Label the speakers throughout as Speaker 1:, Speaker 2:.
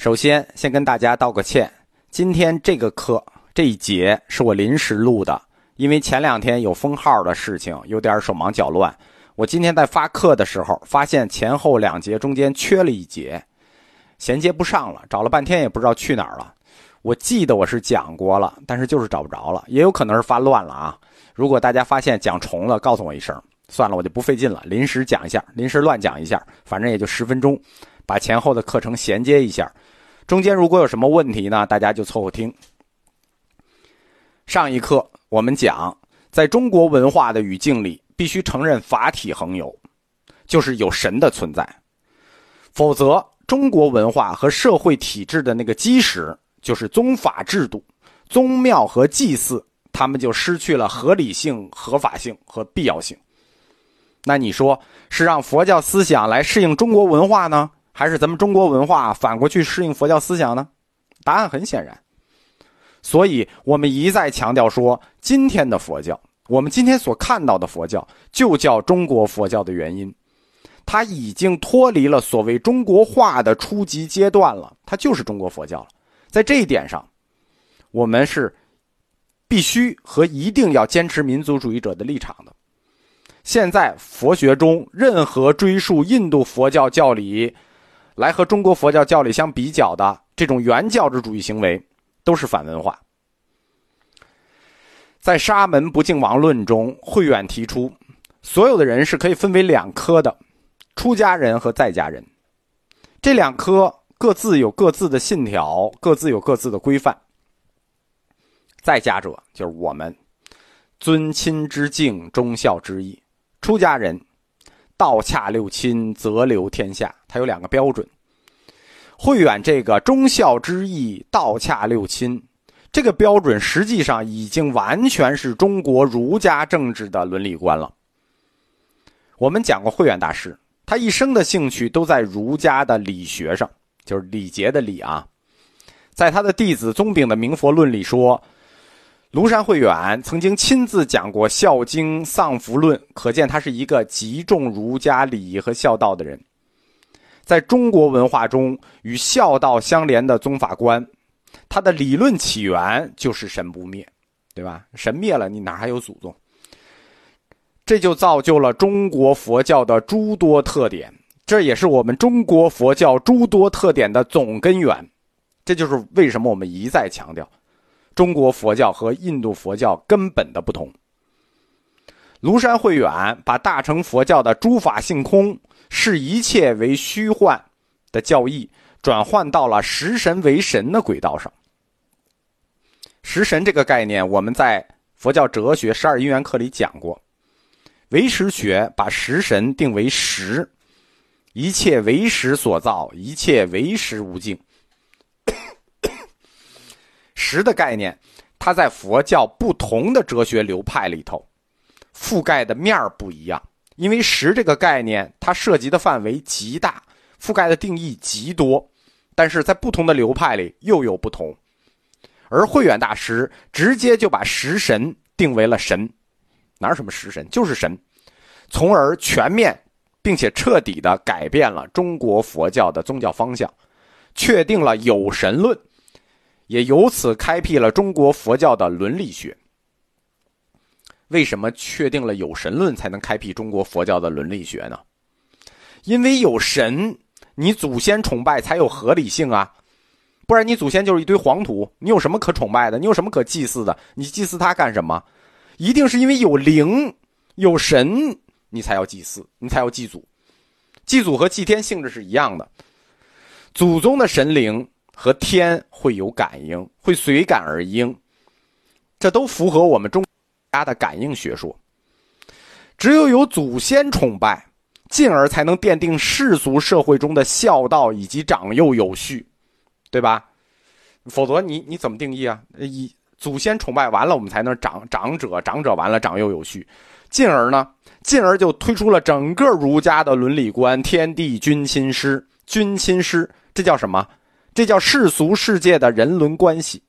Speaker 1: 首先，先跟大家道个歉，今天这个课这一节是我临时录的，因为前两天有封号的事情，有点手忙脚乱。我今天在发课的时候，发现前后两节中间缺了一节，衔接不上了，找了半天也不知道去哪儿了。我记得我是讲过了，但是就是找不着了，也有可能是发乱了啊。如果大家发现讲重了，告诉我一声。算了，我就不费劲了，临时讲一下，临时乱讲一下，反正也就十分钟，把前后的课程衔接一下。中间如果有什么问题呢，大家就凑合听。上一课我们讲，在中国文化的语境里，必须承认法体恒有，就是有神的存在，否则中国文化和社会体制的那个基石，就是宗法制度、宗庙和祭祀，他们就失去了合理性、合法性和必要性。那你说是让佛教思想来适应中国文化呢？还是咱们中国文化反过去适应佛教思想呢？答案很显然。所以我们一再强调说，今天的佛教，我们今天所看到的佛教，就叫中国佛教的原因，它已经脱离了所谓中国化的初级阶段了，它就是中国佛教了。在这一点上，我们是必须和一定要坚持民族主义者的立场的。现在佛学中任何追溯印度佛教教理。来和中国佛教教理相比较的这种原教旨主义行为，都是反文化。在《沙门不净王论》中，慧远提出，所有的人是可以分为两科的：出家人和在家人。这两科各自有各自的信条，各自有各自的规范。在家者就是我们，尊亲之敬，忠孝之义；出家人。道洽六亲，则留天下。它有两个标准。慧远这个忠孝之义、道洽六亲这个标准，实际上已经完全是中国儒家政治的伦理观了。我们讲过，慧远大师他一生的兴趣都在儒家的理学上，就是礼节的礼啊。在他的弟子宗炳的《明佛论》里说。庐山慧远曾经亲自讲过《孝经》《丧服论》，可见他是一个极重儒家礼仪和孝道的人。在中国文化中，与孝道相连的宗法观，它的理论起源就是神不灭，对吧？神灭了，你哪还有祖宗？这就造就了中国佛教的诸多特点，这也是我们中国佛教诸多特点的总根源。这就是为什么我们一再强调。中国佛教和印度佛教根本的不同。庐山慧远把大乘佛教的诸法性空、视一切为虚幻的教义，转换到了食神为神的轨道上。食神这个概念，我们在佛教哲学十二因缘课里讲过。唯识学把食神定为实，一切唯识所造，一切唯识无境。十的概念，它在佛教不同的哲学流派里头，覆盖的面儿不一样。因为十这个概念，它涉及的范围极大，覆盖的定义极多，但是在不同的流派里又有不同。而慧远大师直接就把食神定为了神，哪有什么食神，就是神，从而全面并且彻底的改变了中国佛教的宗教方向，确定了有神论。也由此开辟了中国佛教的伦理学。为什么确定了有神论才能开辟中国佛教的伦理学呢？因为有神，你祖先崇拜才有合理性啊，不然你祖先就是一堆黄土，你有什么可崇拜的？你有什么可祭祀的？你祭祀他干什么？一定是因为有灵、有神，你才要祭祀，你才要祭祖。祭祖和祭天性质是一样的，祖宗的神灵。和天会有感应，会随感而应，这都符合我们中家的感应学说。只有有祖先崇拜，进而才能奠定世俗社会中的孝道以及长幼有序，对吧？否则你你怎么定义啊？以祖先崇拜完了，我们才能长长者，长者完了长幼有序，进而呢，进而就推出了整个儒家的伦理观：天地君亲师，君亲师，这叫什么？这叫世俗世界的人伦关系。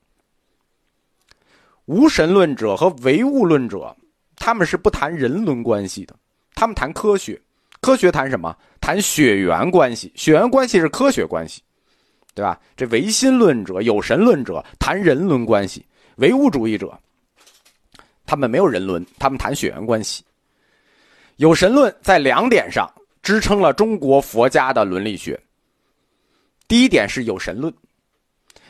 Speaker 1: 无神论者和唯物论者，他们是不谈人伦关系的，他们谈科学。科学谈什么？谈血缘关系。血缘关系是科学关系，对吧？这唯心论者、有神论者谈人伦关系，唯物主义者他们没有人伦，他们谈血缘关系。有神论在两点上支撑了中国佛家的伦理学。第一点是有神论，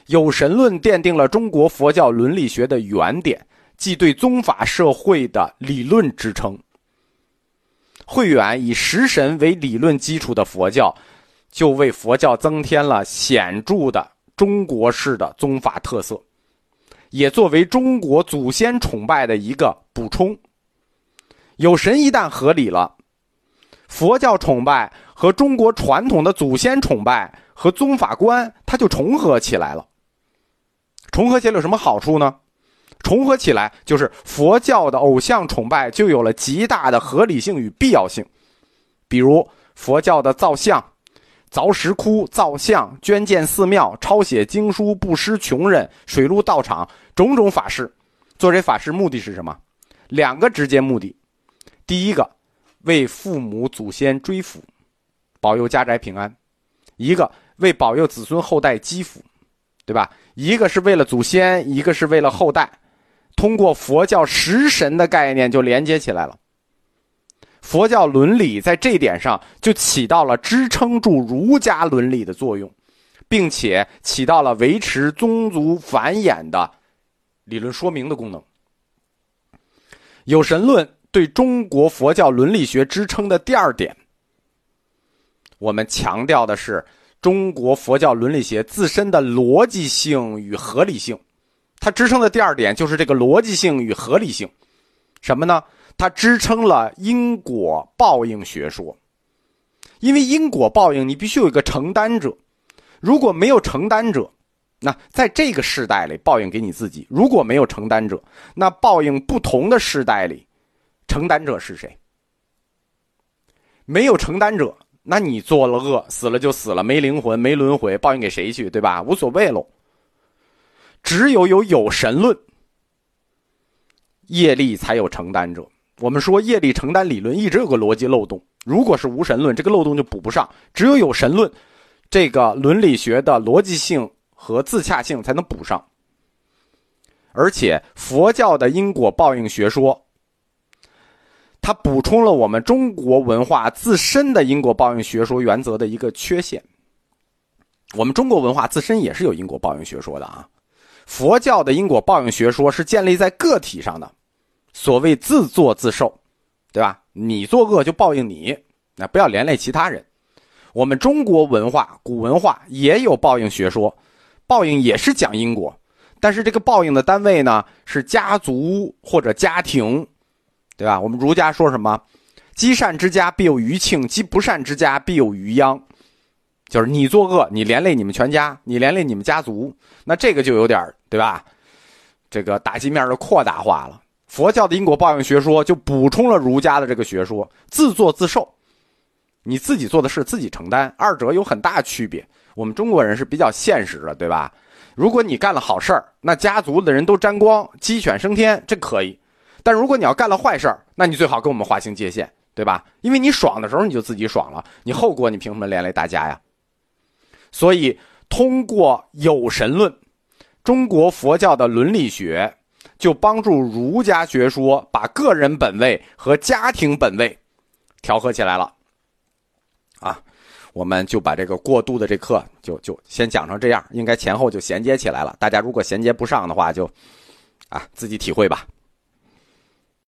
Speaker 1: 有神论奠定了中国佛教伦理学的原点，即对宗法社会的理论支撑。慧远以十神为理论基础的佛教。就为佛教增添了显著的中国式的宗法特色，也作为中国祖先崇拜的一个补充。有神一旦合理了，佛教崇拜和中国传统的祖先崇拜和宗法官，它就重合起来了。重合起来有什么好处呢？重合起来就是佛教的偶像崇拜就有了极大的合理性与必要性。比如佛教的造像。凿石窟、造像、捐建寺庙、抄写经书、布施穷人、水陆道场，种种法事，做这法事目的是什么？两个直接目的：第一个，为父母祖先追福，保佑家宅平安；一个为保佑子孙后代积福，对吧？一个是为了祖先，一个是为了后代，通过佛教食神的概念就连接起来了。佛教伦理在这点上就起到了支撑住儒家伦理的作用，并且起到了维持宗族繁衍的理论说明的功能。有神论对中国佛教伦理学支撑的第二点，我们强调的是中国佛教伦理学自身的逻辑性与合理性。它支撑的第二点就是这个逻辑性与合理性，什么呢？它支撑了因果报应学说，因为因果报应，你必须有一个承担者。如果没有承担者，那在这个世代里报应给你自己；如果没有承担者，那报应不同的世代里，承担者是谁？没有承担者，那你做了恶，死了就死了，没灵魂，没轮回，报应给谁去？对吧？无所谓喽。只有有有神论，业力才有承担者。我们说业力承担理论一直有个逻辑漏洞，如果是无神论，这个漏洞就补不上；只有有神论，这个伦理学的逻辑性和自洽性才能补上。而且佛教的因果报应学说，它补充了我们中国文化自身的因果报应学说原则的一个缺陷。我们中国文化自身也是有因果报应学说的啊，佛教的因果报应学说是建立在个体上的。所谓自作自受，对吧？你作恶就报应你，那不要连累其他人。我们中国文化、古文化也有报应学说，报应也是讲因果，但是这个报应的单位呢是家族或者家庭，对吧？我们儒家说什么？积善之家必有余庆，积不善之家必有余殃。就是你作恶，你连累你们全家，你连累你们家族，那这个就有点对吧？这个打击面的扩大化了。佛教的因果报应学说就补充了儒家的这个学说，自作自受，你自己做的事自己承担，二者有很大区别。我们中国人是比较现实的，对吧？如果你干了好事儿，那家族的人都沾光，鸡犬升天，这可以；但如果你要干了坏事儿，那你最好跟我们划清界限，对吧？因为你爽的时候你就自己爽了，你后果你凭什么连累大家呀？所以，通过有神论，中国佛教的伦理学。就帮助儒家学说把个人本位和家庭本位调和起来了，啊，我们就把这个过渡的这课就就先讲成这样，应该前后就衔接起来了。大家如果衔接不上的话，就啊自己体会吧。